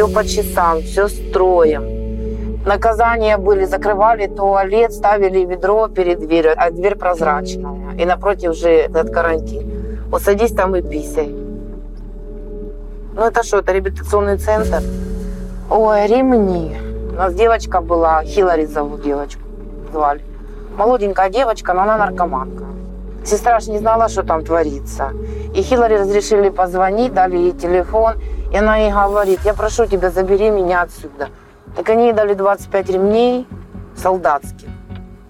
все по часам, все строим. Наказания были, закрывали туалет, ставили ведро перед дверью, а дверь прозрачная. И напротив же этот карантин. Вот садись там и писай. Ну это что, это реабилитационный центр? Ой, ремни. У нас девочка была, Хилари зовут девочку, звали. Молоденькая девочка, но она наркоманка. Сестра же не знала, что там творится. И Хиллари разрешили позвонить, дали ей телефон. И она ей говорит, я прошу тебя, забери меня отсюда. Так они ей дали 25 ремней солдатских.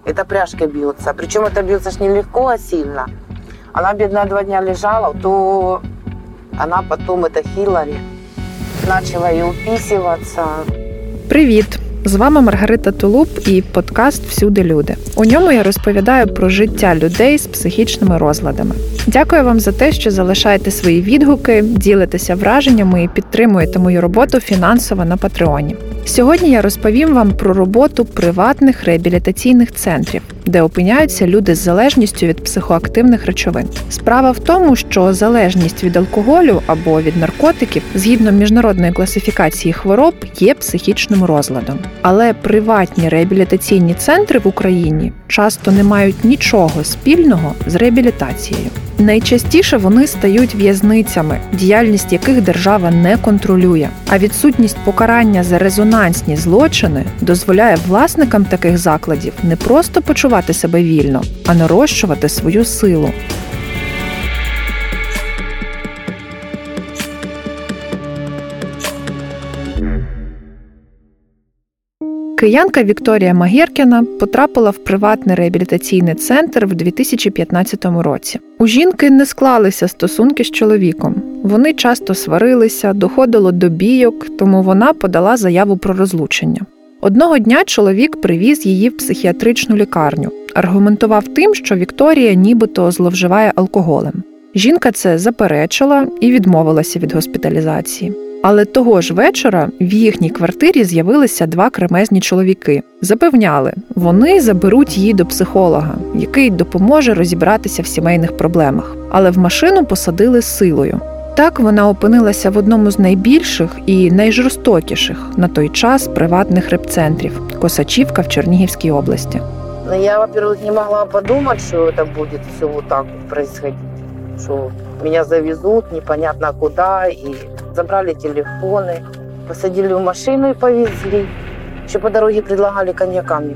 Это пряжкой бьется. Причем это бьется ж не легко, а сильно. Она, бедная, два дня лежала, то она потом, это Хиллари, начала ей уписываться. Привіт! З вами Маргарита Тулуб і подкаст Всюди люди. У ньому я розповідаю про життя людей з психічними розладами. Дякую вам за те, що залишаєте свої відгуки, ділитеся враженнями і підтримуєте мою роботу фінансово на Патреоні. Сьогодні я розповім вам про роботу приватних реабілітаційних центрів, де опиняються люди з залежністю від психоактивних речовин. Справа в тому, що залежність від алкоголю або від наркотиків, згідно міжнародної класифікації хвороб, є психічним розладом. Але приватні реабілітаційні центри в Україні часто не мають нічого спільного з реабілітацією. Найчастіше вони стають в'язницями, діяльність яких держава не контролює. А відсутність покарання за резонансні злочини дозволяє власникам таких закладів не просто почувати себе вільно, а нарощувати свою силу. Киянка Вікторія Магіркіна потрапила в приватний реабілітаційний центр в 2015 році. У жінки не склалися стосунки з чоловіком. Вони часто сварилися, доходило до бійок, тому вона подала заяву про розлучення. Одного дня чоловік привіз її в психіатричну лікарню, аргументував тим, що Вікторія нібито зловживає алкоголем. Жінка це заперечила і відмовилася від госпіталізації. Але того ж вечора в їхній квартирі з'явилися два кремезні чоловіки. Запевняли, вони заберуть її до психолога, який допоможе розібратися в сімейних проблемах. Але в машину посадили силою. Так вона опинилася в одному з найбільших і найжорстокіших на той час приватних репцентрів Косачівка в Чернігівській області. Ну, я, во-первых, не могла подумать, что это будет все вот так происходить. Что меня завезут непонятно куда, и забрали телефоны, посадили в машину и повезли. Еще по дороге предлагали коньяками.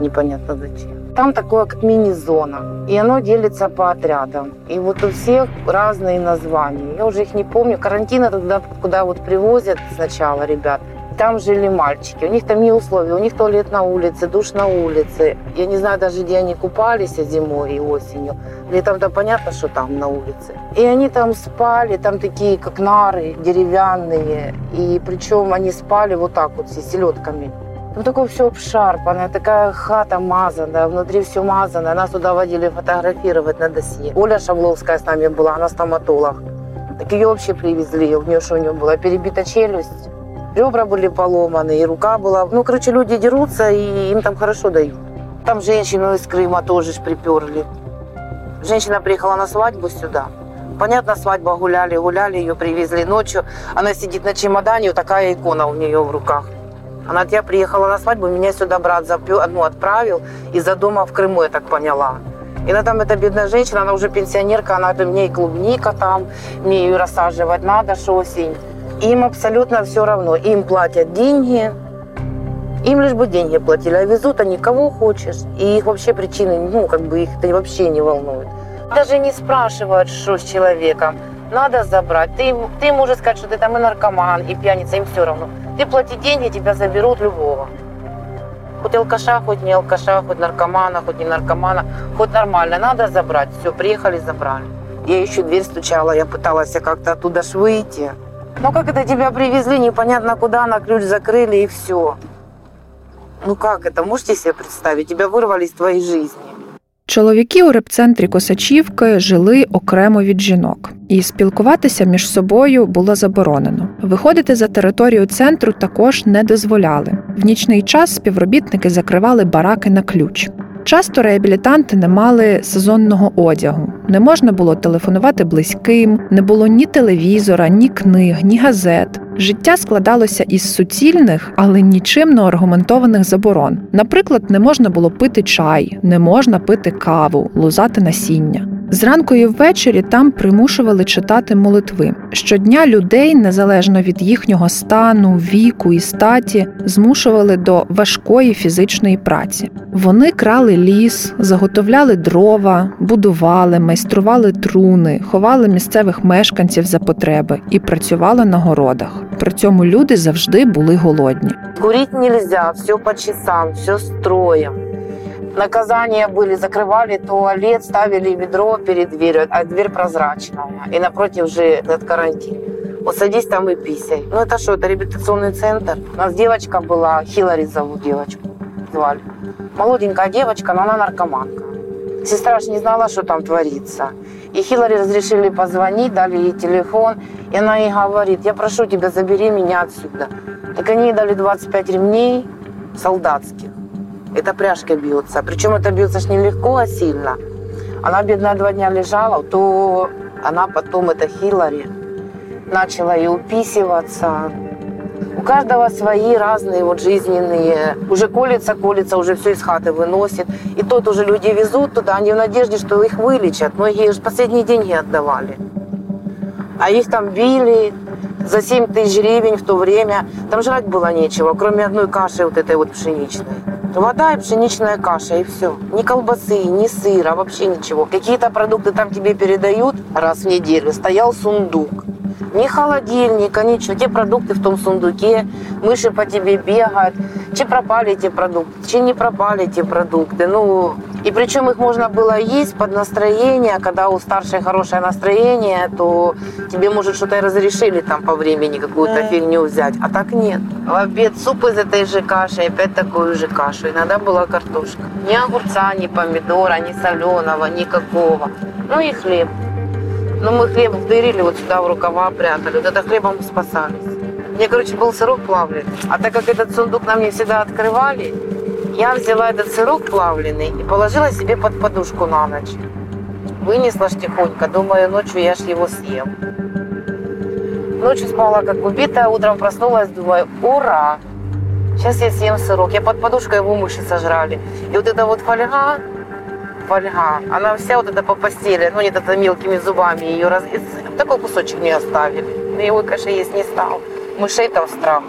Непонятно зачем. Там такое, как мини-зона. И оно делится по отрядам. И вот у всех разные названия. Я уже их не помню. Карантин это туда, куда вот привозят сначала ребят. Там жили мальчики. У них там не условия. У них туалет на улице, душ на улице. Я не знаю даже, где они купались зимой и осенью. Летом-то понятно, что там на улице. И они там спали, там такие, как нары, деревянные. И причем они спали вот так вот, с селедками. Ну, такое все обшарпанное, такая хата мазанная, внутри все мазанное. Нас туда водили фотографировать на досье. Оля Шавловская с нами была, она стоматолог. Так ее вообще привезли, у нее что у нее была перебита челюсть, ребра были поломаны, и рука была. Ну, короче, люди дерутся, и им там хорошо дают. Там женщину из Крыма тоже ж приперли. Женщина приехала на свадьбу сюда. Понятно, свадьба гуляли, гуляли, ее привезли ночью. Она сидит на чемодане, вот такая икона у нее в руках. Она говорит, я приехала на свадьбу, меня сюда брат запью, одну отправил из-за дома в Крыму, я так поняла. И она там, эта бедная женщина, она уже пенсионерка, она говорит, мне и клубника там, мне ее рассаживать надо, что осень. Им абсолютно все равно. Им платят деньги, им лишь бы деньги платили, а везут они кого хочешь. И их вообще причины, ну, как бы их это вообще не волнует. Даже не спрашивают, что с человеком. Надо забрать. Ты, ты можешь сказать, что ты там и наркоман, и пьяница, им все равно. Ты плати деньги, тебя заберут любого. Хоть алкаша, хоть не алкаша, хоть наркомана, хоть не наркомана, хоть нормально. Надо забрать. Все, приехали, забрали. Я еще дверь стучала, я пыталась как-то оттуда ж выйти. Ну как это тебя привезли, непонятно куда, на ключ закрыли и все. Ну как это, можете себе представить? Тебя вырвали из твоей жизни. Чоловіки у репцентрі Косачівки жили окремо від жінок, і спілкуватися між собою було заборонено. Виходити за територію центру також не дозволяли. В нічний час співробітники закривали бараки на ключ. Часто реабілітанти не мали сезонного одягу, не можна було телефонувати близьким, не було ні телевізора, ні книг, ні газет. Життя складалося із суцільних, але нічим не аргументованих заборон. Наприклад, не можна було пити чай, не можна пити каву, лузати насіння. Зранку і ввечері там примушували читати молитви. Щодня людей, незалежно від їхнього стану, віку і статі, змушували до важкої фізичної праці. Вони крали ліс, заготовляли дрова, будували, майстрували труни, ховали місцевих мешканців за потреби і працювали на городах. При цьому люди завжди були голодні. Курить нельзя, все по часам, все строем. Наказания были, закрывали туалет, ставили ведро перед дверью, а дверь прозрачная. И напротив же этот карантин. Вот садись там и писай. Ну это что, это реабилитационный центр. У нас девочка была, Хилари зовут девочку, звали. Молоденькая девочка, но она наркоманка. Сестра же не знала, что там творится. И Хиллари разрешили позвонить, дали ей телефон. И она ей говорит, я прошу тебя, забери меня отсюда. Так они ей дали 25 ремней солдатских. Это пряжка бьется. Причем это бьется ж не легко, а сильно. Она, бедная, два дня лежала, то она потом, это Хиллари, начала и уписываться. У каждого свои разные вот жизненные. Уже колется, колется, уже все из хаты выносит. И тот уже люди везут туда, они в надежде, что их вылечат. Многие же последние деньги отдавали. А их там били за 7 тысяч гривен в то время. Там жрать было нечего, кроме одной каши вот этой вот пшеничной. Вода и пшеничная каша, и все. Ни колбасы, ни сыра, вообще ничего. Какие-то продукты там тебе передают раз в неделю. Стоял сундук. Ни холодильника, ничего. Те продукты в том сундуке, мыши по тебе бегают. Чи пропали эти продукты, чи не пропали эти продукты. Ну, и причем их можно было есть под настроение, когда у старшей хорошее настроение, то тебе, может, что-то и разрешили там по времени какую-то Да. фигню взять. А так нет. В обед суп из этой же каши, опять такую же кашу. Иногда была картошка. Ни огурца, ни помидора, ни соленого, никакого. Ну и хлеб. Ну, мы хлеб вдырили вот сюда в рукава прятали. Вот это хлебом спасались. Мне, короче, был сырок плавленый. А так как этот сундук на мне всегда открывали, я взяла этот сырок плавленый и положила себе под подушку на ночь. Вынесла ж тихонько, думаю, ночью я ж его съем. Ночью спала как убитая, утром проснулась, думаю, ура! Сейчас я съем сырок. Я под подушкой его мыши сожрали. И вот эта вот фольга, фольга, она вся вот эта по постели, ну, нет, это мелкими зубами ее раз... и Такой кусочек мне оставили. Но его, конечно, есть не стал. Мышей там страх.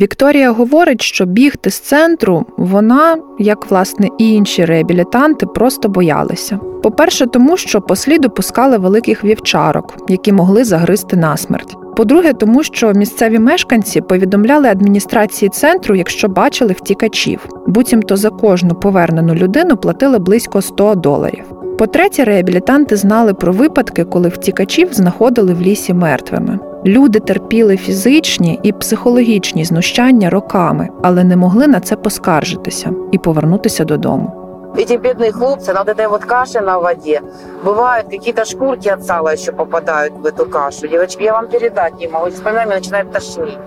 Вікторія говорить, що бігти з центру вона, як власне і інші реабілітанти, просто боялися. По-перше, тому що по сліду пускали великих вівчарок, які могли загризти насмерть. По-друге, тому що місцеві мешканці повідомляли адміністрації центру, якщо бачили втікачів. Буцімто за кожну повернену людину платили близько 100 доларів. По-третє, реабілітанти знали про випадки, коли втікачів знаходили в лісі мертвими. Люди терпіли фізичні і психологічні знущання роками, але не могли на це поскаржитися і повернутися додому. Эти бедные хлопцы на вот этой вот каше на воде. Бывают какие-то шкурки от сала еще попадают в эту кашу. Девочки, я вам передать не могу. Вспоминаю, меня начинает тошнить.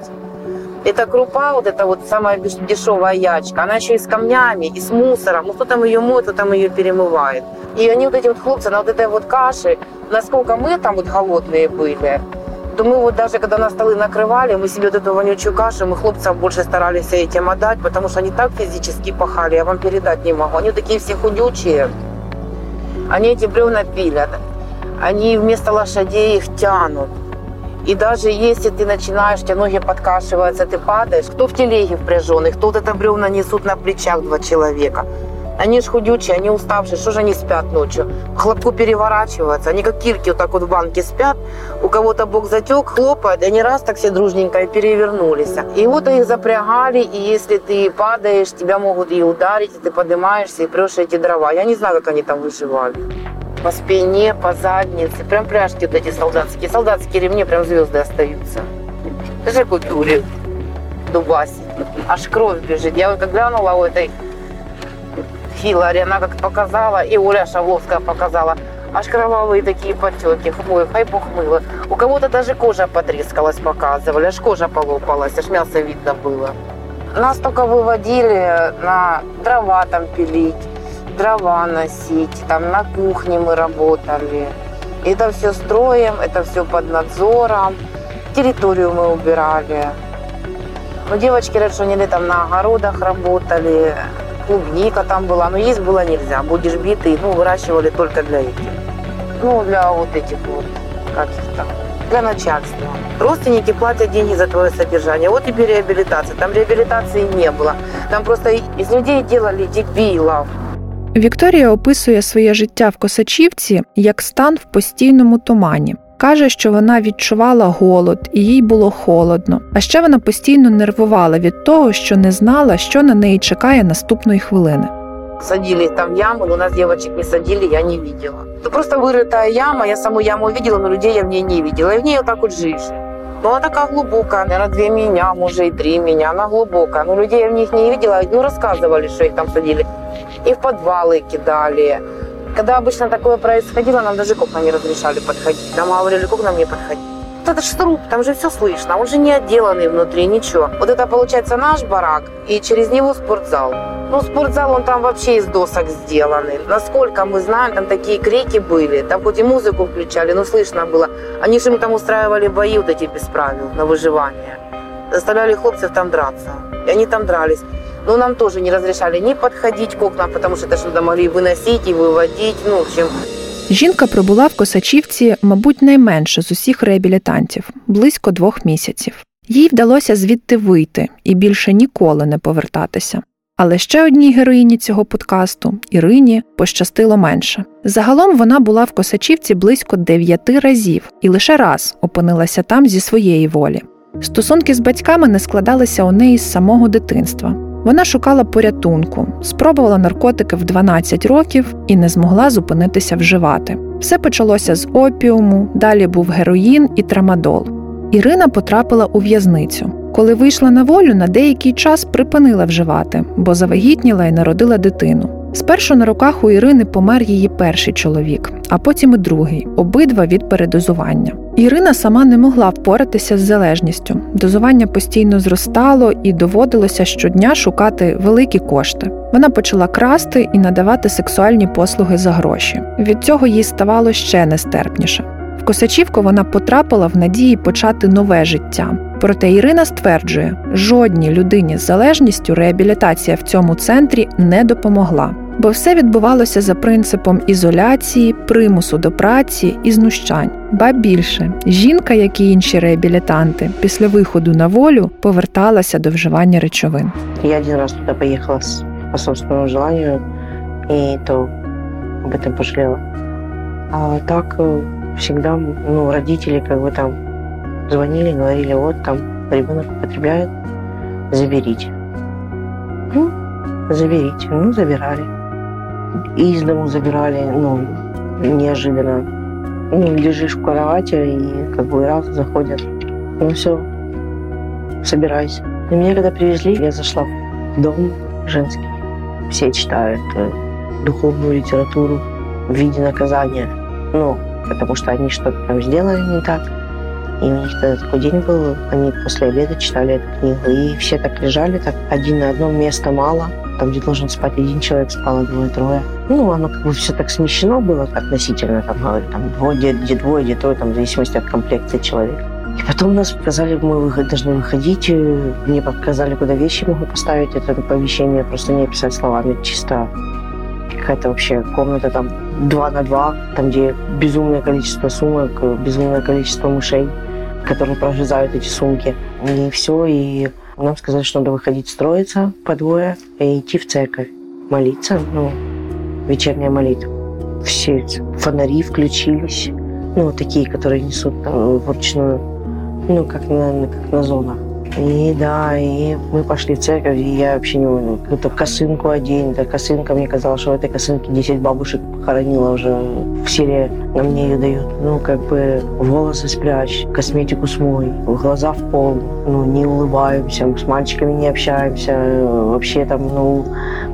Эта крупа, вот эта вот самая дешевая ячка, она еще и с камнями, и с мусором. Ну, кто там ее моет, кто там ее перемывает. И они вот эти вот хлопцы на вот этой вот каше, насколько мы там вот голодные были, то мы вот даже когда на столы накрывали, мы себе вот эту вонючую кашу, мы хлопцам больше старались этим отдать, потому что они так физически пахали, я вам передать не могу. Они такие все худючие, они эти бревна пилят, они вместо лошадей их тянут. И даже если ты начинаешь, у тебя ноги подкашиваются, ты падаешь, кто в телеге впряженный, кто вот это бревна несут на плечах два человека. Они ж худючие, они уставшие, что же они спят ночью? Хлопку переворачиваются, они как кирки вот так вот в банке спят, у кого-то бок затек, хлопает, и они раз так все дружненько и перевернулись. И вот их запрягали, и если ты падаешь, тебя могут и ударить, и ты поднимаешься и прешь эти дрова. Я не знаю, как они там выживали. По спине, по заднице, прям пряжки вот эти солдатские. Солдатские ремни, прям звезды остаются. Даже купюры дубасит. Аж кровь бежит. Я вот как глянула у этой Хиллари, она как показала, и Оля Шавловская показала. Аж кровавые такие потеки. Ой, хай мыло. У кого-то даже кожа потрескалась, показывали. Аж кожа полопалась, аж мясо видно было. Нас только выводили на дрова там пилить, дрова носить, там на кухне мы работали. Это все строим, это все под надзором. Территорию мы убирали. Но девочки что они летом на огородах работали, клубника там была, но есть было нельзя. Будешь битый, ну, выращивали только для этих. Ну, для вот этих вот, как их там, для начальства. Родственники платят деньги за твое содержание. Вот тебе реабилитация. Там реабилитации не было. Там просто из людей делали дебилов. Вікторія описує своє життя в Косачівці як стан в постійному тумані. Каже, що вона відчувала голод і їй було холодно. А ще вона постійно нервувала від того, що не знала, що на неї чекає наступної хвилини. Садили там в яму, но нас девочек не садили, я не видела. Это просто вырытая яма, я саму яму видела, но людей я в ней не видела. И в ней вот так вот жишь. Ну, она такая глубокая, наверное, две меня, может, и три меня, она глубокая. Но людей я в них не видела, ну, рассказывали, что их там садили. И в подвалы кидали. Когда обычно такое происходило, нам даже к окнам не разрешали подходить. Нам говорили, к окнам не подходить. Вот это же труп, там же все слышно, он же не отделанный внутри, ничего. Вот это получается наш барак, и через него спортзал. Ну, спортзал, он там вообще из досок сделанный. Насколько мы знаем, там такие крики были. Там хоть и музыку включали, но слышно было. Они же им там устраивали бои вот эти без правил на выживание. Заставляли хлопцев там драться. И они там дрались. Но нам тоже не разрешали ни подходить к окнам, потому что это что-то могли выносить и выводить. Ну, в общем, Жінка пробула в Косачівці, мабуть, найменше з усіх реабілітантів близько двох місяців. Їй вдалося звідти вийти і більше ніколи не повертатися. Але ще одній героїні цього подкасту Ірині пощастило менше. Загалом вона була в Косачівці близько дев'яти разів і лише раз опинилася там зі своєї волі. Стосунки з батьками не складалися у неї з самого дитинства. Вона шукала порятунку, спробувала наркотики в 12 років і не змогла зупинитися вживати. Все почалося з опіуму, далі був героїн і трамадол. Ірина потрапила у в'язницю. Коли вийшла на волю, на деякий час припинила вживати, бо завагітніла і народила дитину. Спершу на руках у Ірини помер її перший чоловік, а потім і другий, обидва від передозування. Ірина сама не могла впоратися з залежністю. Дозування постійно зростало і доводилося щодня шукати великі кошти. Вона почала красти і надавати сексуальні послуги за гроші. Від цього їй ставало ще нестерпніше. В Косачівку вона потрапила в надії почати нове життя. Проте Ірина стверджує, жодній людині з залежністю реабілітація в цьому центрі не допомогла, бо все відбувалося за принципом ізоляції, примусу до праці і знущань. Ба більше, жінка, як і інші реабілітанти, після виходу на волю поверталася до вживання речовин. Я один раз туда поехала с, по собственному желанию, и то об этом пожалела. А так э, всегда, ну, родители как бы там Звонили, говорили, вот там ребенок употребляет, заберите. Ну, заберите. Ну, забирали. И из дому забирали, ну, неожиданно. Ну, лежишь в кровати, и как бы раз заходят. Ну, все, собирайся. И меня когда привезли, я зашла в дом женский. Все читают э, духовную литературу в виде наказания. Ну, потому что они что-то там сделали не так. И у них такой день был, они после обеда читали эту книгу. И все так лежали, так один на одном места мало. Там, где должен спать один человек, спало двое-трое. Ну, оно как бы все так смещено было относительно, там, говорят, там, двое, где, где двое, где трое, там, в зависимости от комплекции человека. И потом нас показали, мы должны выходить, э, мне показали, куда вещи могу поставить, это помещение просто не описать словами, чисто какая-то вообще комната там 2 на 2, там, где безумное количество сумок, э, безумное количество мышей, которые прорезают эти сумки. И все, и нам сказали, что надо выходить строиться по двое и идти в церковь, молиться, ну, вечерняя молитва. Все фонари включились, ну, такие, которые несут там вручную, ну, как на, как на зонах. И да, и мы пошли в церковь, и я вообще не какую-то косынку одень. Да, косынка, мне казалось, что в этой косынке 10 бабушек похоронила уже в селе, на мне ее дают. Ну, как бы волосы спрячь, косметику смой, глаза в пол, ну, не улыбаемся, с мальчиками не общаемся, э, вообще там, ну,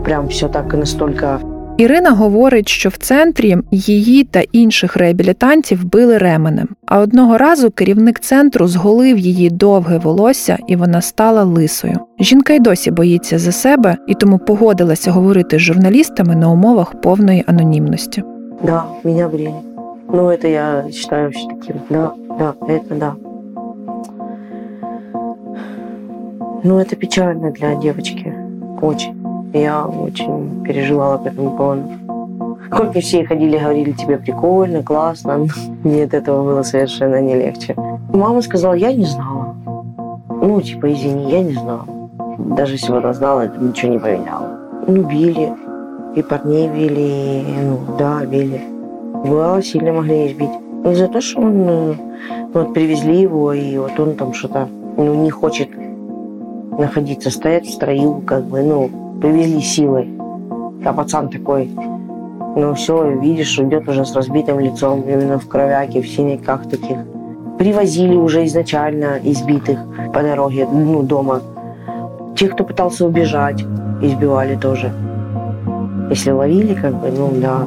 прям все так и настолько Ірина говорить, що в центрі її та інших реабілітантів били ременем. А одного разу керівник центру зголив її довге волосся, і вона стала лисою. Жінка й досі боїться за себе і тому погодилася говорити з журналістами на умовах повної анонімності. Да, меня брили. Ну, это я считаю вообще таким. Да, да, это да. Ну, это печально для девочки. Очень. Я очень переживала по этому поводу. Хоть все ходили, говорили, тебе прикольно, классно. Мне от этого было совершенно не легче. Мама сказала, я не знала. Ну, типа, извини, я не знала. Даже если бы она знала, это ничего не поменяло. Ну, били. И парней били, и, ну, да, били. Бывало, сильно могли избить. Не за то, что он, э, вот, привезли его, и вот он там что-то, ну, не хочет находиться, стоять в строю, как бы, ну, привезли силой. А пацан такой, ну все, видишь, идет уже с разбитым лицом, именно в кровяке, в синяках таких. Привозили уже изначально избитых по дороге, ну, дома. Тех, кто пытался убежать, избивали тоже. Если ловили, как бы, ну да.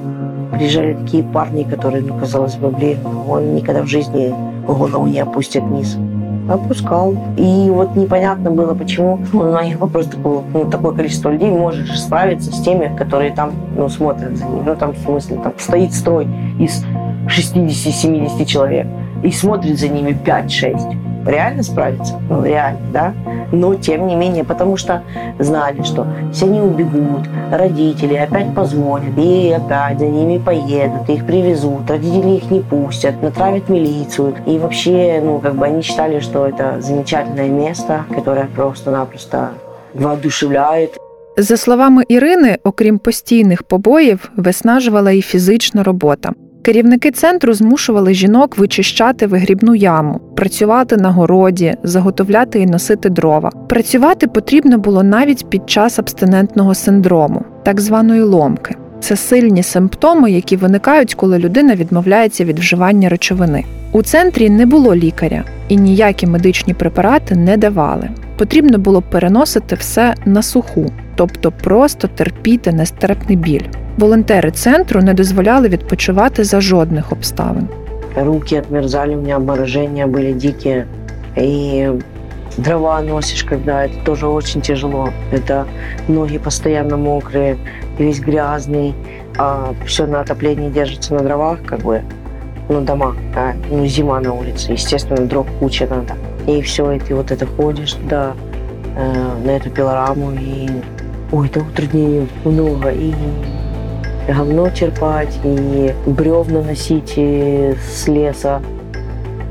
Приезжали такие парни, которые, ну, казалось бы, блин, он никогда в жизни голову не опустит вниз опускал. И вот непонятно было, почему у многих вопрос такого, ну, такое количество людей можешь справиться с теми, которые там ну, смотрят за ним. Ну, там, в смысле, там стоит строй из 60-70 человек и смотрит за ними 5-6 реально справиться? Ну, реально, да? Но тем не менее, потому что знали, что все они убегут, родители опять позвонят, и опять за ними поедут, их привезут, родители их не пустят, натравят милицию. И вообще, ну, как бы они считали, что это замечательное место, которое просто-напросто воодушевляет. За словами Ірини, окрім постійних побоїв, виснажувала і фізична робота. Керівники центру змушували жінок вичищати вигрібну яму, працювати на городі, заготовляти і носити дрова. Працювати потрібно було навіть під час абстинентного синдрому, так званої ломки. Це сильні симптоми, які виникають, коли людина відмовляється від вживання речовини. У центрі не було лікаря і ніякі медичні препарати не давали Потрібно було переносити все на суху, тобто просто терпіти нестерпний біль. Волонтери центру не дозволяли відпочивати за жодних обставин. Руки отмерзали, у меня обморожения были дикие. И дрова носишь, когда это тоже очень тяжело. Это ноги постоянно мокрые, весь грязный, а все на отоплении держится на дровах, как бы, ну, дома, а, ну, зима на улице, естественно, дров куча надо. И все, и ты вот это ходишь туда, э, на эту пилораму, и, ой, это утруднений много, и говно черпать, и бревна носить с леса,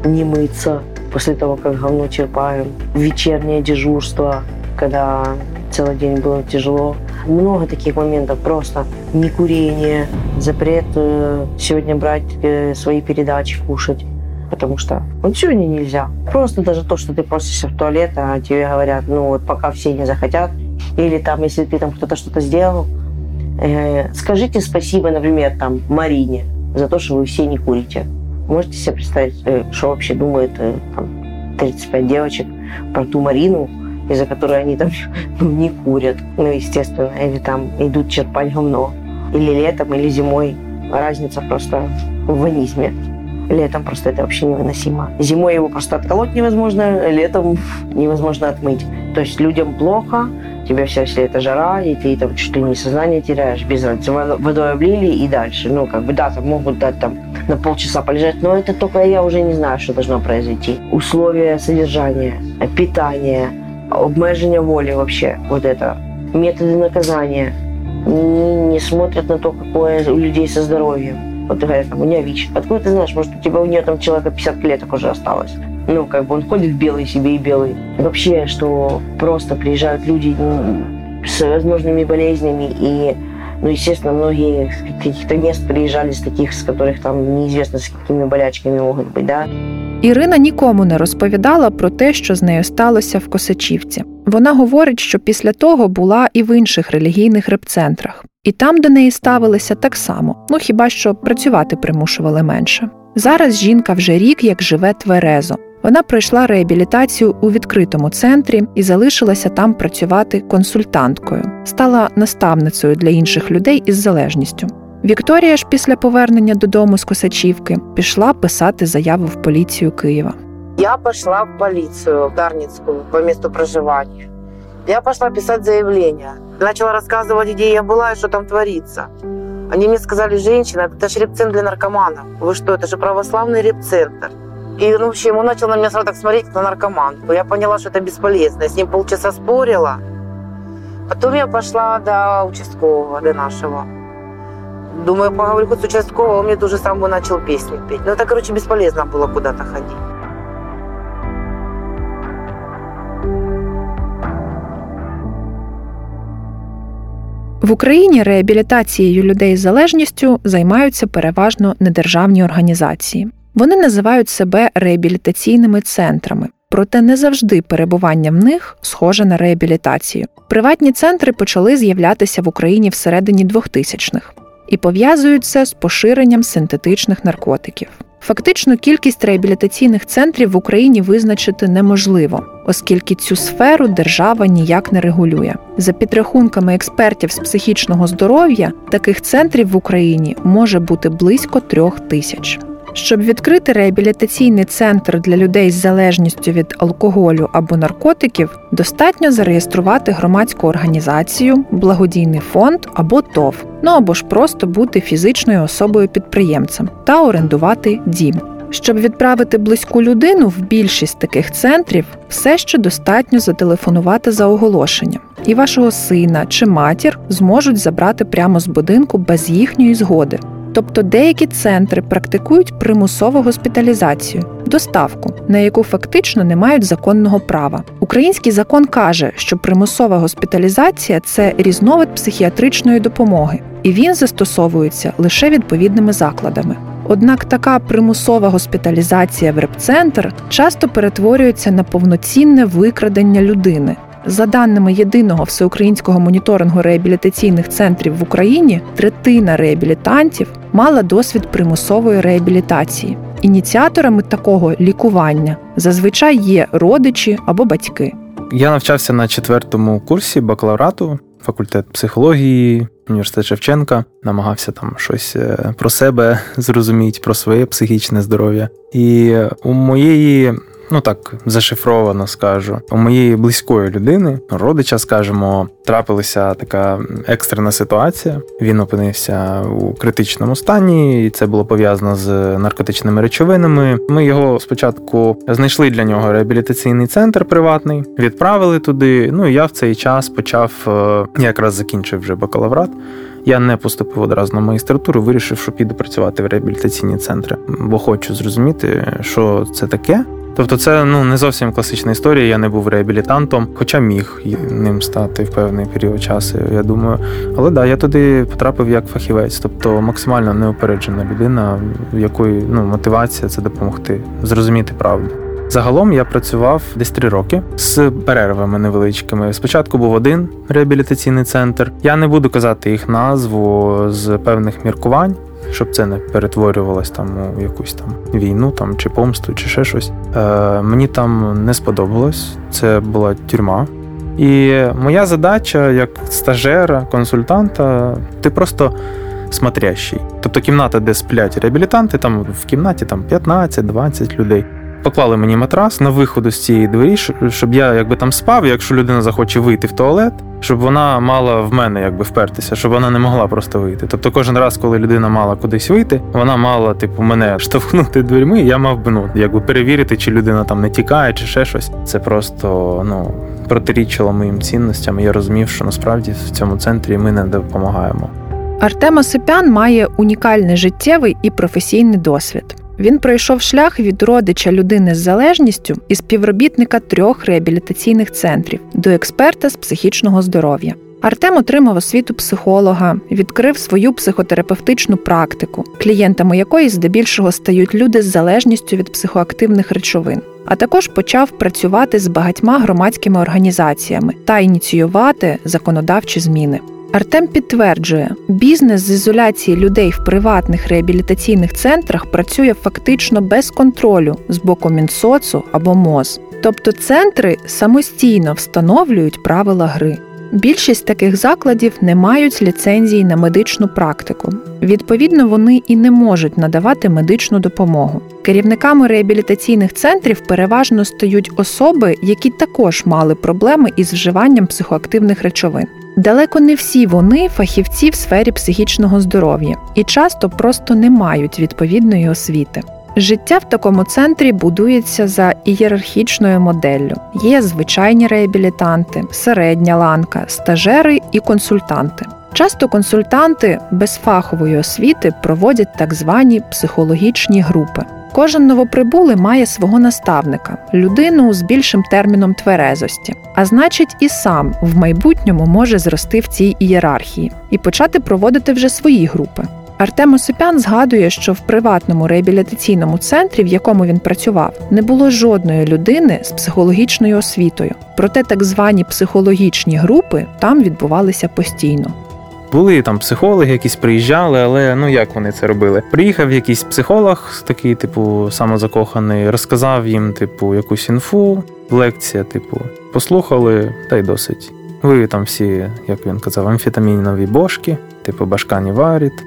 не мыться после того, как говно черпаем. Вечернее дежурство, когда целый день было тяжело. Много таких моментов. Просто не курение, запрет э, сегодня брать э, свои передачи, кушать. Потому что вот сегодня нельзя. Просто даже то, что ты просишься в туалет, а тебе говорят, ну вот пока все не захотят, или там, если ты там кто-то что-то сделал, э, скажите спасибо, например, там Марине за то, что вы все не курите. Можете себе представить, э, что вообще думает э, там, 35 девочек про ту Марину, из-за которой они там ну, не курят, ну, естественно, или там идут черпать говно. Или летом, или зимой. Разница просто в ванизме. Летом просто это вообще невыносимо. Зимой его просто отколоть невозможно, летом невозможно отмыть. То есть людям плохо, тебе вся, вся эта жара, и ты там чуть ли не сознание теряешь, без разницы. Водой облили и дальше. Ну, как бы, да, там могут дать там на полчаса полежать, но это только я уже не знаю, что должно произойти. Условия содержания, питания, обмеження воли вообще, вот это, методы наказания. Не, не смотрят на то, какое у людей со здоровьем. Вот говорят, там, у нее ВИЧ. Откуда ты знаешь, может, у тебя у нее там человека 50 клеток уже осталось? Ну, как бы он ходит белый себе и белый. Вообще, что просто приезжают люди с возможными болезнями и ну, естественно, многие с каких-то мест приезжали с таких, с которых там неизвестно, с какими болячками могут быть, да. Ірина нікому не розповідала про те, що з нею сталося в Косачівці. Вона говорить, що після того була і в інших релігійних репцентрах, і там до неї ставилися так само, ну хіба що працювати примушували менше. Зараз жінка вже рік як живе тверезо. Вона пройшла реабілітацію у відкритому центрі і залишилася там працювати консультанткою, стала наставницею для інших людей із залежністю. Вікторія ж після повернення додому з Косачівки пішла писати заяву в поліцію Києва. Я пошла в полицию в Дарницкую по месту проживания. Я пошла писать заявление. Начала рассказывать, где я была и что там творится. Они мне сказали, женщина, это же репцентр для наркоманов. Вы что, это же православный репцентр. И, ну, в общем, он начал на меня сразу так смотреть, как на наркоманку. Я поняла, что это бесполезно. Я с ним полчаса спорила. Потом я пошла до участкового, до нашего. Думаю, поговорю хоть с участковым, он мне тоже сам начал песни петь. Ну, это, короче, бесполезно было куда-то ходить. В Україні реабілітацією людей з залежністю займаються переважно недержавні організації. Вони називають себе реабілітаційними центрами, проте не завжди перебування в них схоже на реабілітацію. Приватні центри почали з'являтися в Україні всередині 2000-х і пов'язуються з поширенням синтетичних наркотиків. Фактично, кількість реабілітаційних центрів в Україні визначити неможливо, оскільки цю сферу держава ніяк не регулює. За підрахунками експертів з психічного здоров'я, таких центрів в Україні може бути близько трьох тисяч. Щоб відкрити реабілітаційний центр для людей з залежністю від алкоголю або наркотиків, достатньо зареєструвати громадську організацію, благодійний фонд або ТОВ, ну або ж просто бути фізичною особою підприємцем та орендувати дім. Щоб відправити близьку людину в більшість таких центрів, все ще достатньо зателефонувати за оголошенням, і вашого сина чи матір зможуть забрати прямо з будинку без їхньої згоди. Тобто деякі центри практикують примусову госпіталізацію, доставку, на яку фактично не мають законного права. Український закон каже, що примусова госпіталізація це різновид психіатричної допомоги, і він застосовується лише відповідними закладами. Однак така примусова госпіталізація в репцентр часто перетворюється на повноцінне викрадення людини. За даними єдиного всеукраїнського моніторингу реабілітаційних центрів в Україні, третина реабілітантів мала досвід примусової реабілітації. Ініціаторами такого лікування зазвичай є родичі або батьки. Я навчався на четвертому курсі бакалаврату, факультет психології, університет Шевченка, намагався там щось е, про себе зрозуміти, про своє психічне здоров'я. І у моєї ну так зашифровано скажу, у моєї близької людини, родича, скажімо, трапилася така екстрена ситуація. Він опинився у критичному стані, і це було пов'язано з наркотичними речовинами. Ми його спочатку знайшли для нього реабілітаційний центр приватний, відправили туди. Ну і я в цей час почав е, якраз закінчив вже бакалаврат. Я не поступив одразу на магістратуру, вирішив, що піду працювати в реабілітаційні центри, бо хочу зрозуміти, що це таке. Тобто, це ну не зовсім класична історія. Я не був реабілітантом, хоча міг ним стати в певний період часу. Я думаю, але да, я туди потрапив як фахівець, тобто максимально неупереджена людина, в якої ну мотивація це допомогти зрозуміти правду. Загалом я працював десь три роки з перервами невеличкими. Спочатку був один реабілітаційний центр. Я не буду казати їх назву з певних міркувань щоб це не перетворювалось там у якусь там війну там чи помсту, чи ще щось. Е, Мені там не сподобалось. Це була тюрма. І моя задача як стажера, консультанта, ти просто смотрящий. Тобто кімната, де сплять реабілітанти, там в кімнаті там 15-20 людей поклали мені матрас на виходу з цієї двері, щоб я якби там спав, якщо людина захоче вийти в туалет, щоб вона мала в мене якби впертися, щоб вона не могла просто вийти. Тобто, кожен раз, коли людина мала кудись вийти, вона мала, типу, мене штовхнути дверьми, я мав би ну, якби перевірити, чи людина там не тікає, чи ще щось. Це просто ну протирічило моїм цінностям. Я розумів, що насправді в цьому центрі ми не допомагаємо. Артем Осипян має унікальний життєвий і професійний досвід. Він пройшов шлях від родича людини з залежністю і співробітника трьох реабілітаційних центрів до експерта з психічного здоров'я. Артем отримав освіту психолога, відкрив свою психотерапевтичну практику, клієнтами якої здебільшого стають люди з залежністю від психоактивних речовин. А також почав працювати з багатьма громадськими організаціями та ініціювати законодавчі зміни. Артем підтверджує, бізнес з ізоляції людей в приватних реабілітаційних центрах працює фактично без контролю з боку Мінсоцу або МОЗ. Тобто центри самостійно встановлюють правила гри. Більшість таких закладів не мають ліцензії на медичну практику. Відповідно, вони і не можуть надавати медичну допомогу. Керівниками реабілітаційних центрів переважно стають особи, які також мали проблеми із вживанням психоактивних речовин. Далеко не всі вони фахівці в сфері психічного здоров'я і часто просто не мають відповідної освіти. Життя в такому центрі будується за ієрархічною моделлю. Є звичайні реабілітанти, середня ланка, стажери і консультанти. Часто консультанти без фахової освіти проводять так звані психологічні групи. Кожен новоприбулий має свого наставника, людину з більшим терміном тверезості, а значить, і сам в майбутньому може зрости в цій ієрархії і почати проводити вже свої групи. Артем Осипян згадує, що в приватному реабілітаційному центрі, в якому він працював, не було жодної людини з психологічною освітою. Проте так звані психологічні групи там відбувалися постійно. Були там психологи, якісь приїжджали, але ну як вони це робили? Приїхав якийсь психолог, такий, типу, самозакоханий, розказав їм, типу, якусь інфу, лекція, типу, послухали, та й досить. Ви там всі, як він казав, амфетамінові бошки, типу башка не варить,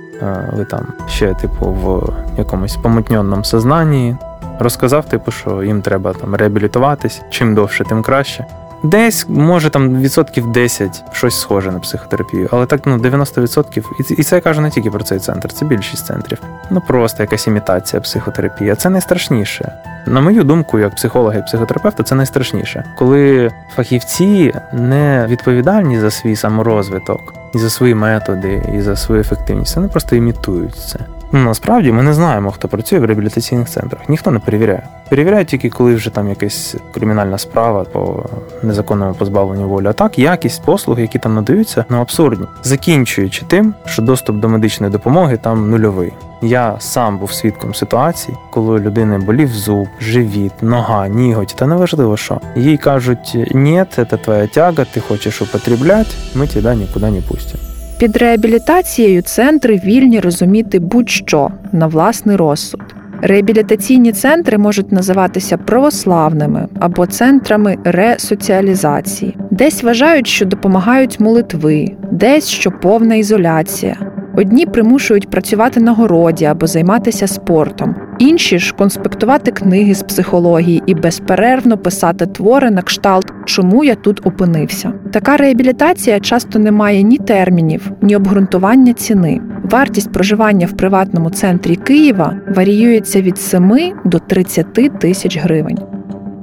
ви там ще, типу, в якомусь помутньонному сознанні. Розказав, типу, що їм треба там реабілітуватись, чим довше, тим краще. Десь може там відсотків 10 щось схоже на психотерапію, але так ну 90%. І це я кажу не тільки про цей центр, це більшість центрів. Ну просто якась імітація психотерапії. А Це найстрашніше. На мою думку, як психолога і психотерапевта, це найстрашніше, коли фахівці не відповідальні за свій саморозвиток, і за свої методи, і за свою ефективність. Вони просто імітують це. Ну, насправді ми не знаємо, хто працює в реабілітаційних центрах. Ніхто не перевіряє. Перевіряють тільки, коли вже там якась кримінальна справа по незаконному позбавленню волі. А так, якість послуг, які там надаються, ну абсурдні, закінчуючи тим, що доступ до медичної допомоги там нульовий. Я сам був свідком ситуації, коли людини болів зуб, живіт, нога, ніготь, та неважливо що. Їй кажуть, ні, це твоя тяга, ти хочеш употребляти, ми тебе нікуди не пустимо. Під реабілітацією центри вільні розуміти будь-що на власний розсуд. Реабілітаційні центри можуть називатися православними або центрами ресоціалізації. Десь вважають, що допомагають молитви, десь що повна ізоляція. Одні примушують працювати на городі або займатися спортом, інші ж конспектувати книги з психології і безперервно писати твори на кшталт, чому я тут опинився. Така реабілітація часто не має ні термінів, ні обґрунтування ціни. Вартість проживання в приватному центрі Києва варіюється від 7 до 30 тисяч гривень.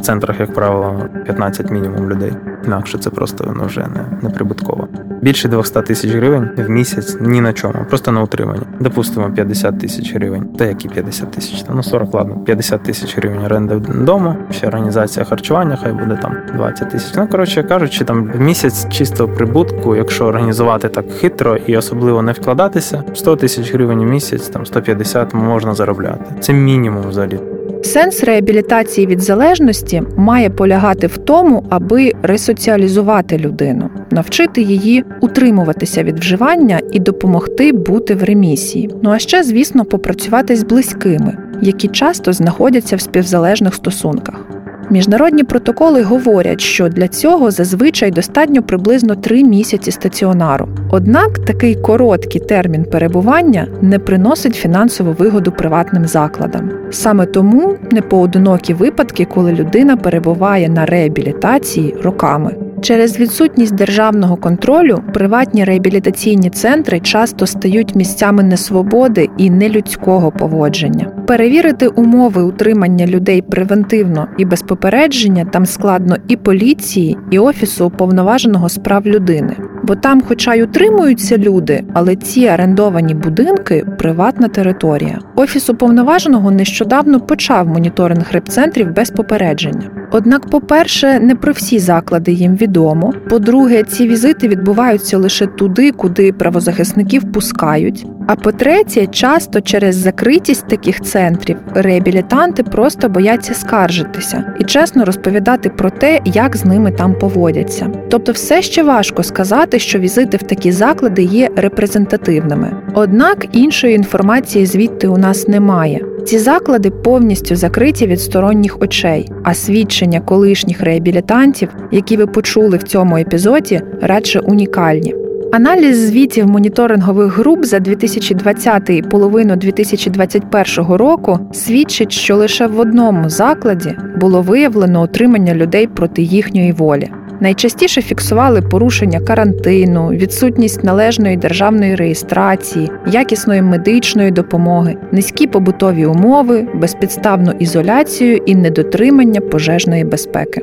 В центрах, як правило, 15 мінімум людей. Інакше це просто ну, вже не, не прибутково. Більше 200 тисяч гривень в місяць ні на чому, просто на утримання. Допустимо 50 тисяч гривень. Та які 50 тисяч? Ну 40, ладно, 50 тисяч гривень оренди дому, ще організація харчування, хай буде там 20 тисяч. Ну коротше кажучи, там в місяць чистого прибутку, якщо організувати так хитро і особливо не вкладатися, 100 тисяч гривень в місяць, там 150 можна заробляти. Це мінімум взагалі. Сенс реабілітації від залежності має полягати в тому, аби ресоціалізувати людину, навчити її утримуватися від вживання і допомогти бути в ремісії. Ну а ще, звісно, попрацювати з близькими, які часто знаходяться в співзалежних стосунках. Міжнародні протоколи говорять, що для цього зазвичай достатньо приблизно три місяці стаціонару. Однак такий короткий термін перебування не приносить фінансову вигоду приватним закладам. Саме тому непоодинокі випадки, коли людина перебуває на реабілітації роками. Через відсутність державного контролю приватні реабілітаційні центри часто стають місцями несвободи і нелюдського поводження. Перевірити умови утримання людей превентивно і без попередження там складно і поліції, і офісу уповноваженого справ людини, бо там, хоча й утримуються люди, але ці орендовані будинки приватна територія. Офіс уповноваженого нещодавно почав моніторинг репцентрів без попередження. Однак, по-перше, не про всі заклади їм відомо. По-друге, ці візити відбуваються лише туди, куди правозахисників пускають. А по-третє, часто через закритість таких центрів реабілітанти просто бояться скаржитися і чесно розповідати про те, як з ними там поводяться. Тобто, все ще важко сказати, що візити в такі заклади є репрезентативними. Однак іншої інформації звідти у нас немає. Ці заклади повністю закриті від сторонніх очей, а свідчення колишніх реабілітантів, які ви почули в цьому епізоді, радше унікальні. Аналіз звітів моніторингових груп за 2020 і половину 2021 року свідчить, що лише в одному закладі було виявлено отримання людей проти їхньої волі. Найчастіше фіксували порушення карантину, відсутність належної державної реєстрації, якісної медичної допомоги, низькі побутові умови, безпідставну ізоляцію і недотримання пожежної безпеки.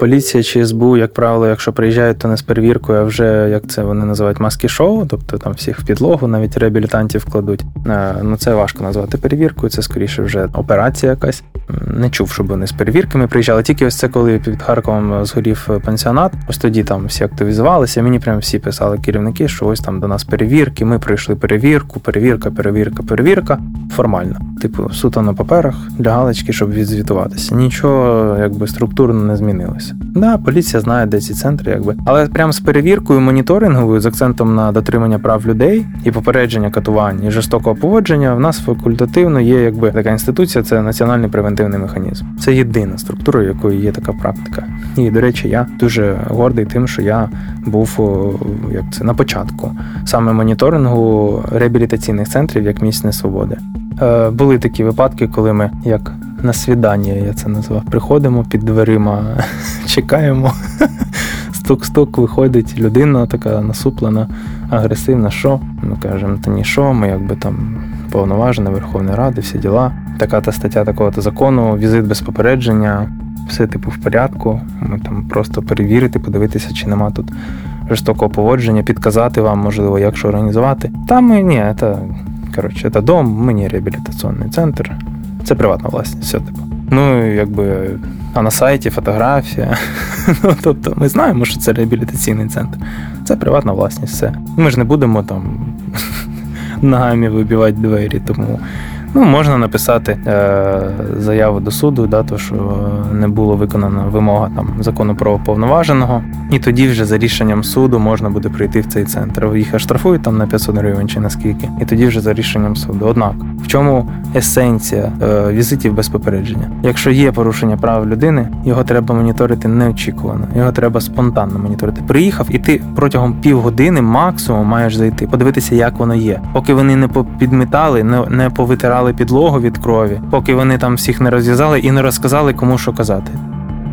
Поліція чи СБУ, як правило, якщо приїжджають, то не з перевіркою, а вже як це вони називають маски-шоу, тобто там всіх в підлогу, навіть реабілітантів кладуть. Е, ну це важко назвати перевіркою, це скоріше вже операція якась. Не чув, щоб вони з перевірками приїжджали. Тільки ось це, коли під Харковом згорів пансіонат. Ось тоді там всі активізувалися. Мені прям всі писали керівники, що ось там до нас перевірки. Ми пройшли перевірку, перевірка, перевірка, перевірка. Формально, типу, суто на паперах для галочки, щоб відзвітуватися. Нічого якби структурно не змінилося. Да, поліція знає, де ці центри, якби. Але прямо з перевіркою моніторинговою з акцентом на дотримання прав людей і попередження катувань і жорстокого поводження в нас факультативно є якби така інституція, це національний превентивний механізм. Це єдина структура, якої є така практика. І до речі, я дуже гордий тим, що я був як це на початку саме моніторингу реабілітаційних центрів як місць несвободи. Е, були такі випадки, коли ми як на свідання, я це назвав, приходимо під дверима, чекаємо. Стук-стук виходить людина, така насуплена, агресивна. Що? Ми кажемо, та ні, що, ми якби там повноважена Верховної Ради, всі діла. Така та стаття такого-то закону, візит без попередження, все типу в порядку. Ми там просто перевірити, подивитися, чи нема тут жорстокого поводження, підказати вам, можливо, як що організувати. Та ми ні, це Коротше, це дом, мені реабілітаційний центр. Це приватна власність, все типу. Ну, якби, а на сайті фотографія. ну, Тобто ми знаємо, що це реабілітаційний центр. Це приватна власність, все. Ми ж не будемо там ногами вибивати двері, тому Ну, можна написати е, заяву до суду, да, то що не було виконана вимога там закону про повноваженого, і тоді вже за рішенням суду можна буде прийти в цей центр. Їх оштрафують там на 500 гривень чи наскільки, і тоді вже за рішенням суду. Однак, в чому есенція е, візитів без попередження? Якщо є порушення прав людини, його треба моніторити неочікувано, його треба спонтанно моніторити. Приїхав, і ти протягом півгодини максимум маєш зайти, подивитися, як воно є, поки вони не попідмітали, не, не повитирали прибирали підлогу від крові, поки вони там всіх не розв'язали і не розказали, кому що казати.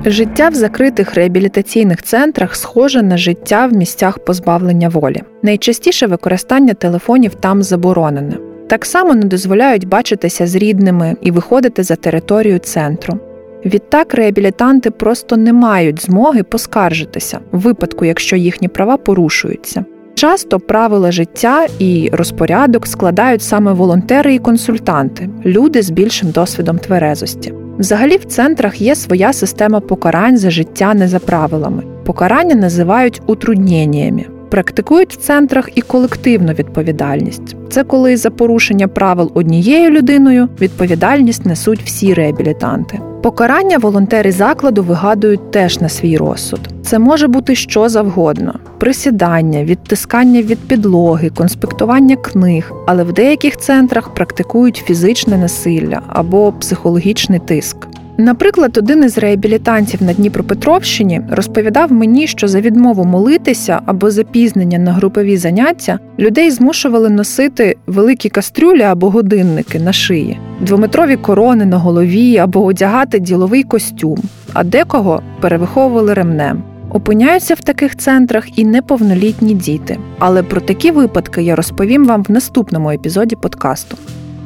Життя в закритих реабілітаційних центрах схоже на життя в місцях позбавлення волі. Найчастіше використання телефонів там заборонене. Так само не дозволяють бачитися з рідними і виходити за територію центру. Відтак реабілітанти просто не мають змоги поскаржитися в випадку, якщо їхні права порушуються. Часто правила життя і розпорядок складають саме волонтери і консультанти, люди з більшим досвідом тверезості. Взагалі в центрах є своя система покарань за життя не за правилами. Покарання називають утрудненнями. Практикують в центрах і колективну відповідальність. Це коли за порушення правил однією людиною відповідальність несуть всі реабілітанти. Покарання волонтери закладу вигадують теж на свій розсуд. Це може бути що завгодно: присідання, відтискання від підлоги, конспектування книг, але в деяких центрах практикують фізичне насилля або психологічний тиск. Наприклад, один із реабілітантів на Дніпропетровщині розповідав мені, що за відмову молитися або запізнення на групові заняття людей змушували носити великі кастрюлі або годинники на шиї, двометрові корони на голові або одягати діловий костюм, а декого перевиховували ремнем. Опиняються в таких центрах і неповнолітні діти. Але про такі випадки я розповім вам в наступному епізоді подкасту.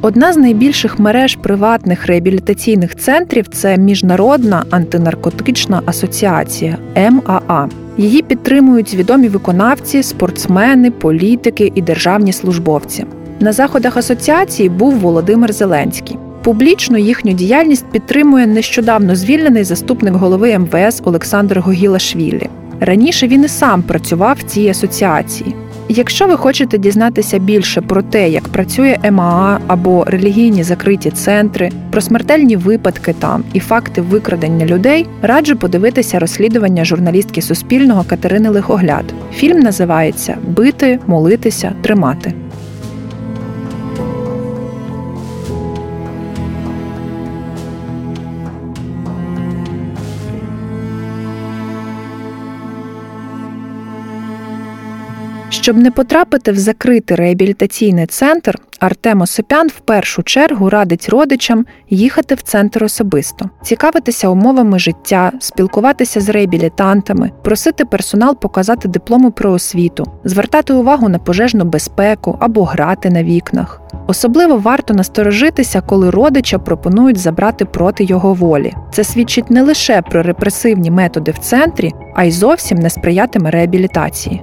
Одна з найбільших мереж приватних реабілітаційних центрів це Міжнародна антинаркотична асоціація МАА. Її підтримують відомі виконавці, спортсмени, політики і державні службовці. На заходах асоціації був Володимир Зеленський. Публічно їхню діяльність підтримує нещодавно звільнений заступник голови МВС Олександр Гогілашвілі. Раніше він і сам працював в цій асоціації. Якщо ви хочете дізнатися більше про те, як працює МАА або релігійні закриті центри, про смертельні випадки там і факти викрадення людей, раджу подивитися розслідування журналістки Суспільного Катерини Лихогляд. Фільм називається Бити, молитися, тримати. Щоб не потрапити в закритий реабілітаційний центр, Артем Осипян в першу чергу радить родичам їхати в центр особисто, цікавитися умовами життя, спілкуватися з реабілітантами, просити персонал показати дипломи про освіту, звертати увагу на пожежну безпеку або грати на вікнах. Особливо варто насторожитися, коли родича пропонують забрати проти його волі. Це свідчить не лише про репресивні методи в центрі, а й зовсім не сприятиме реабілітації.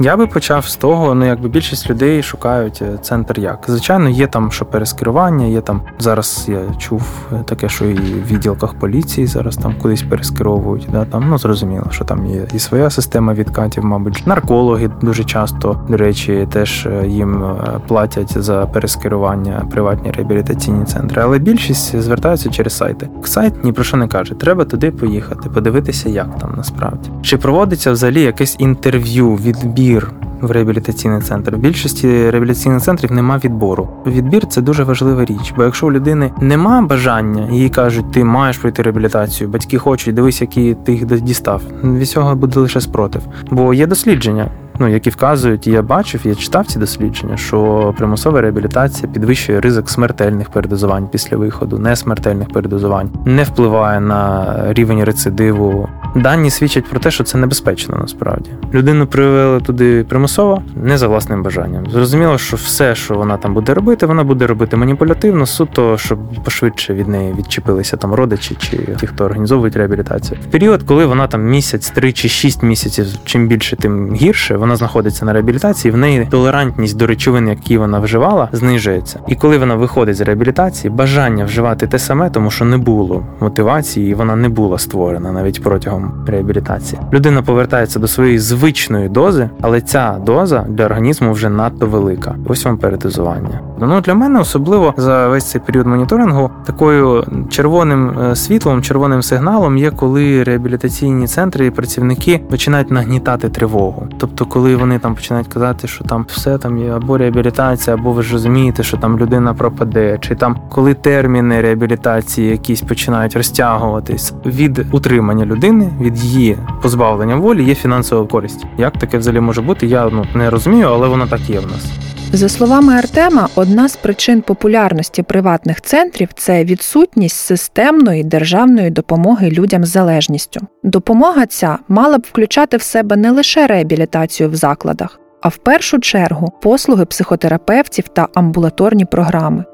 Я би почав з того, ну якби більшість людей шукають е, центр як. Звичайно, є там що перескерування, є там зараз я чув е, таке, що і в відділках поліції зараз там кудись перескеровують. Да, там ну зрозуміло, що там є і своя система відкатів, мабуть, наркологи дуже часто, до речі, теж е, їм платять за перескерування приватні реабілітаційні центри. Але більшість звертаються через сайти. Сайт ні про що не каже. Треба туди поїхати, подивитися, як там насправді. Чи проводиться взагалі якесь інтерв'ю відбір відбір в реабілітаційний центр. В більшості реабілітаційних центрів нема відбору. Відбір це дуже важлива річ, бо якщо у людини нема бажання, їй кажуть, ти маєш пройти реабілітацію, батьки хочуть, дивись, які ти їх дістав. Від цього буде лише спротив. Бо є дослідження ну, які вказують, я бачив, я читав ці дослідження, що примусова реабілітація підвищує ризик смертельних передозувань після виходу, несмертельних передозувань, не впливає на рівень рецидиву. Дані свідчать про те, що це небезпечно насправді. Людину привели туди примусово, не за власним бажанням. Зрозуміло, що все, що вона там буде робити, вона буде робити маніпулятивно, суто, щоб пошвидше від неї відчепилися там родичі чи ті, хто організовують реабілітацію. В період, коли вона там місяць, три чи шість місяців, чим більше, тим гірше вона знаходиться на реабілітації, в неї толерантність до речовин, які вона вживала, знижується. І коли вона виходить з реабілітації, бажання вживати те саме, тому що не було мотивації, і вона не була створена навіть протягом реабілітації. Людина повертається до своєї звичної дози, але ця доза для організму вже надто велика. Ось вам передозування. Ну для мене особливо за весь цей період моніторингу такою червоним е, світлом, червоним сигналом є, коли реабілітаційні центри і працівники починають нагнітати тривогу. Тобто, коли вони там починають казати, що там все там є або реабілітація, або ви ж розумієте, що там людина пропаде, чи там коли терміни реабілітації якісь починають розтягуватись від утримання людини, від її позбавлення волі є фінансова користь. Як таке взагалі може бути? Я ну не розумію, але воно так є в нас. За словами Артема, одна з причин популярності приватних центрів це відсутність системної державної допомоги людям з залежністю. Допомога ця мала б включати в себе не лише реабілітацію в закладах, а в першу чергу послуги психотерапевтів та амбулаторні програми.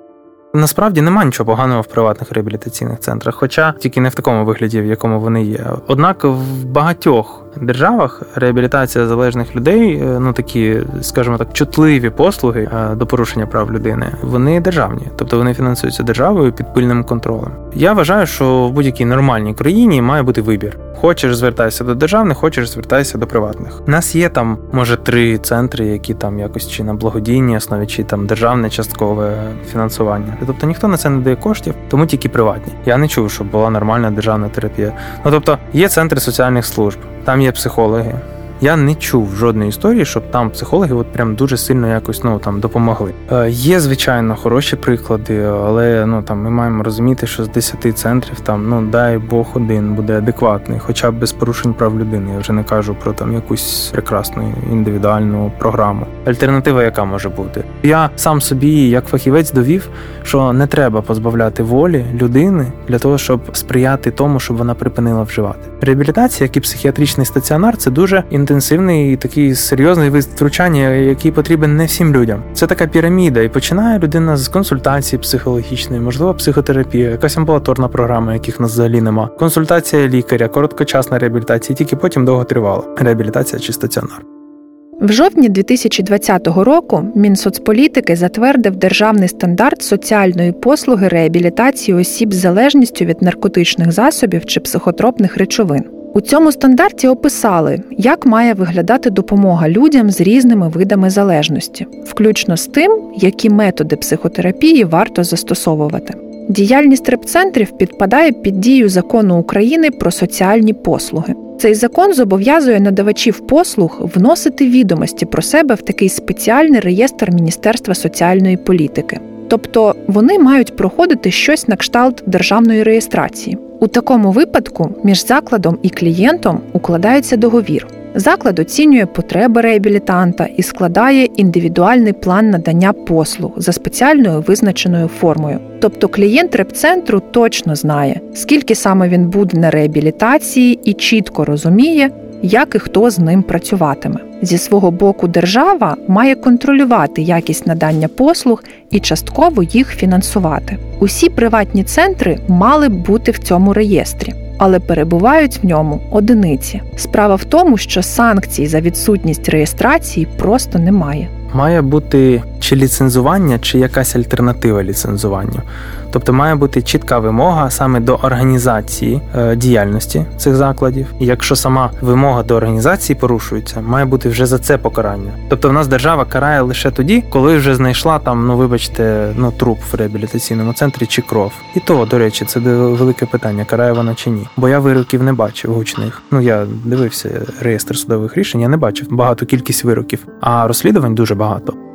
Насправді немає нічого поганого в приватних реабілітаційних центрах, хоча тільки не в такому вигляді, в якому вони є. Однак в багатьох державах реабілітація залежних людей, е, ну такі, скажімо так, чутливі послуги е, до порушення прав людини, вони державні, тобто вони фінансуються державою під пильним контролем. Я вважаю, що в будь-якій нормальній країні має бути вибір. Хочеш звертайся до державних, хочеш звертайся до приватних. У нас є там, може, три центри, які там якось чи на благодійній основі, чи там державне часткове фінансування. Тобто ніхто на це не дає коштів, тому тільки приватні. Я не чув, щоб була нормальна державна терапія. Ну тобто є центри соціальних служб, там є психологи. Я не чув жодної історії, щоб там психологи от прям дуже сильно якось ну там допомогли. Е, Є звичайно хороші приклади, але ну там ми маємо розуміти, що з 10 центрів там ну дай Бог один буде адекватний, хоча б без порушень прав людини. Я вже не кажу про там якусь прекрасну індивідуальну програму. Альтернатива, яка може бути, я сам собі, як фахівець, довів, що не треба позбавляти волі людини для того, щоб сприяти тому, щоб вона припинила вживати. Реабілітація, як і психіатричний стаціонар, це дуже інтенсивна інтенсивний, такий серйозний вид втручання, який потрібен не всім людям. Це така піраміда, і починає людина з консультації психологічної, можливо, психотерапія, якась амбулаторна програма, яких нас взагалі нема. Консультація лікаря, короткочасна реабілітація, тільки потім довго тривала реабілітація чи стаціонар. В жовтні 2020 року Мінсоцполітики затвердив державний стандарт соціальної послуги реабілітації осіб з залежністю від наркотичних засобів чи психотропних речовин. У цьому стандарті описали, як має виглядати допомога людям з різними видами залежності, включно з тим, які методи психотерапії варто застосовувати. Діяльність репцентрів підпадає під дію закону України про соціальні послуги. Цей закон зобов'язує надавачів послуг вносити відомості про себе в такий спеціальний реєстр Міністерства соціальної політики. Тобто вони мають проходити щось на кшталт державної реєстрації. У такому випадку між закладом і клієнтом укладається договір. Заклад оцінює потреби реабілітанта і складає індивідуальний план надання послуг за спеціальною визначеною формою. Тобто клієнт репцентру точно знає, скільки саме він буде на реабілітації і чітко розуміє, як і хто з ним працюватиме. Зі свого боку, держава має контролювати якість надання послуг і частково їх фінансувати. Усі приватні центри мали б бути в цьому реєстрі. Але перебувають в ньому одиниці. Справа в тому, що санкцій за відсутність реєстрації просто немає. Має бути чи ліцензування, чи якась альтернатива ліцензуванню. Тобто має бути чітка вимога саме до організації е, діяльності цих закладів. І якщо сама вимога до організації порушується, має бути вже за це покарання. Тобто, в нас держава карає лише тоді, коли вже знайшла там, ну вибачте, ну труп в реабілітаційному центрі чи кров. І то, до речі, це велике питання, карає вона чи ні. Бо я вироків не бачив гучних. Ну я дивився реєстр судових рішень, я не бачив багату кількість вироків, а розслідувань дуже багато.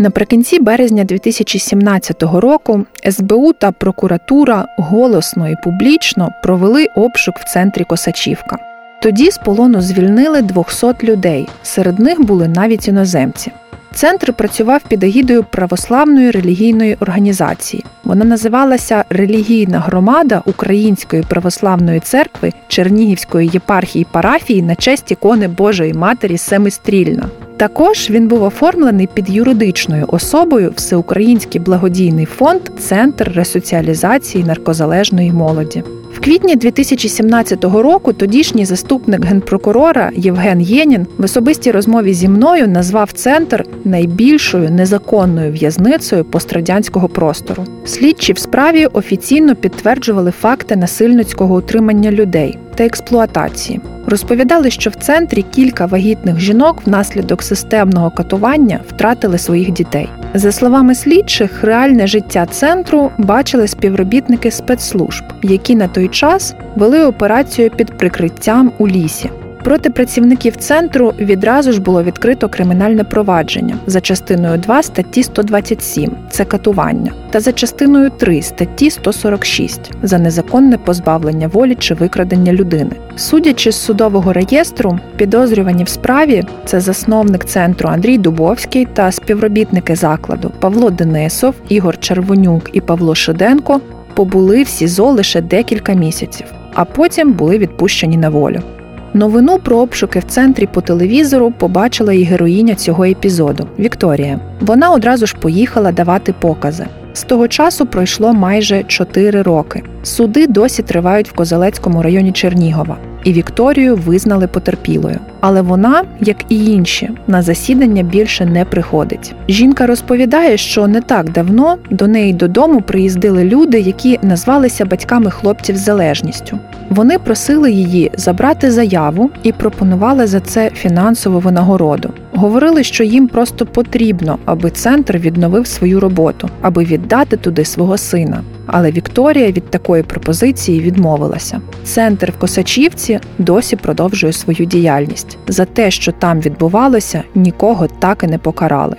Наприкінці березня 2017 року СБУ та прокуратура голосно і публічно провели обшук в центрі Косачівка. Тоді з полону звільнили 200 людей. Серед них були навіть іноземці. Центр працював під егідою православної релігійної організації. Вона називалася Релігійна громада Української православної церкви Чернігівської єпархії парафії на честь ікони Божої Матері Семистрільна. Також він був оформлений під юридичною особою Всеукраїнський благодійний фонд Центр ресоціалізації наркозалежної молоді. В квітні 2017 року тодішній заступник генпрокурора Євген Єнін в особистій розмові зі мною назвав центр найбільшою незаконною в'язницею пострадянського простору. Слідчі в справі офіційно підтверджували факти насильницького утримання людей та експлуатації. Розповідали, що в центрі кілька вагітних жінок внаслідок системного катування втратили своїх дітей. За словами слідчих, реальне життя центру бачили співробітники спецслужб, які на той час вели операцію під прикриттям у лісі. Проти працівників центру відразу ж було відкрито кримінальне провадження за частиною 2 статті 127 це катування, та за частиною 3 статті 146 за незаконне позбавлення волі чи викрадення людини. Судячи з судового реєстру, підозрювані в справі це засновник центру Андрій Дубовський та співробітники закладу Павло Денисов, Ігор Червонюк і Павло Шиденко побули в СІЗО лише декілька місяців, а потім були відпущені на волю. Новину про обшуки в центрі по телевізору побачила і героїня цього епізоду Вікторія. Вона одразу ж поїхала давати покази. З того часу пройшло майже 4 роки. Суди досі тривають в Козелецькому районі Чернігова, і Вікторію визнали потерпілою. Але вона, як і інші, на засідання більше не приходить. Жінка розповідає, що не так давно до неї додому приїздили люди, які назвалися батьками хлопців з залежністю. Вони просили її забрати заяву і пропонували за це фінансову винагороду. Говорили, що їм просто потрібно, аби центр відновив свою роботу, аби віддати туди свого сина. Але Вікторія від такої пропозиції відмовилася. Центр в Косачівці досі продовжує свою діяльність. За те, що там відбувалося, нікого так і не покарали.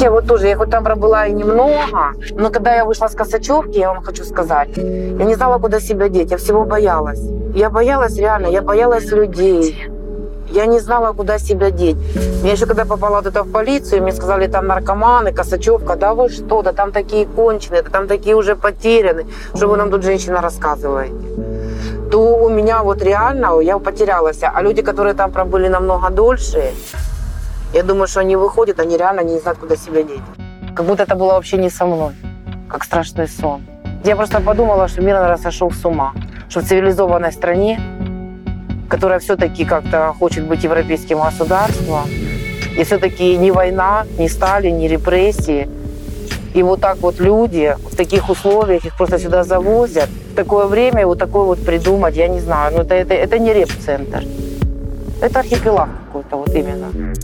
Я вот тоже, я хоть там пробыла и немного, но когда я вышла с Косачевки, я вам хочу сказать, я не знала, куда себя деть, я всего боялась. Я боялась реально, я боялась людей. Я не знала, куда себя деть. Я еще когда попала вот это в полицию, мне сказали, там наркоманы, Косачевка. Да вы что, да там такие конченые, да там такие уже потеряны. Что вы нам тут, женщина, рассказываете? То у меня вот реально, я потерялась. А люди, которые там пробыли намного дольше, я думаю, что они выходят, они реально не знают, куда себя деть. Как будто это было вообще не со мной, как страшный сон. Я просто подумала, что мир, наверное, сошел с ума. Что в цивилизованной стране, которая все-таки как-то хочет быть европейским государством, и все-таки ни война, ни Сталин, ни репрессии, и вот так вот люди в таких условиях, их просто сюда завозят, в такое время вот такое вот придумать, я не знаю, ну это, это, это не реп-центр. Это архипелаг какой-то вот именно.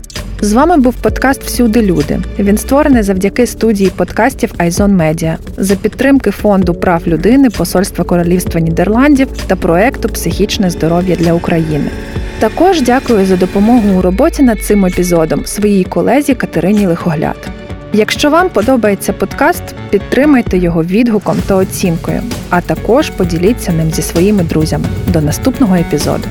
З вами був подкаст Всюди люди. Він створений завдяки студії подкастів Айзон Медіа за підтримки фонду прав людини Посольства Королівства Нідерландів та проекту Психічне здоров'я для України. Також дякую за допомогу у роботі над цим епізодом своїй колезі Катерині Лихогляд. Якщо вам подобається подкаст, підтримайте його відгуком та оцінкою, а також поділіться ним зі своїми друзями. До наступного епізоду.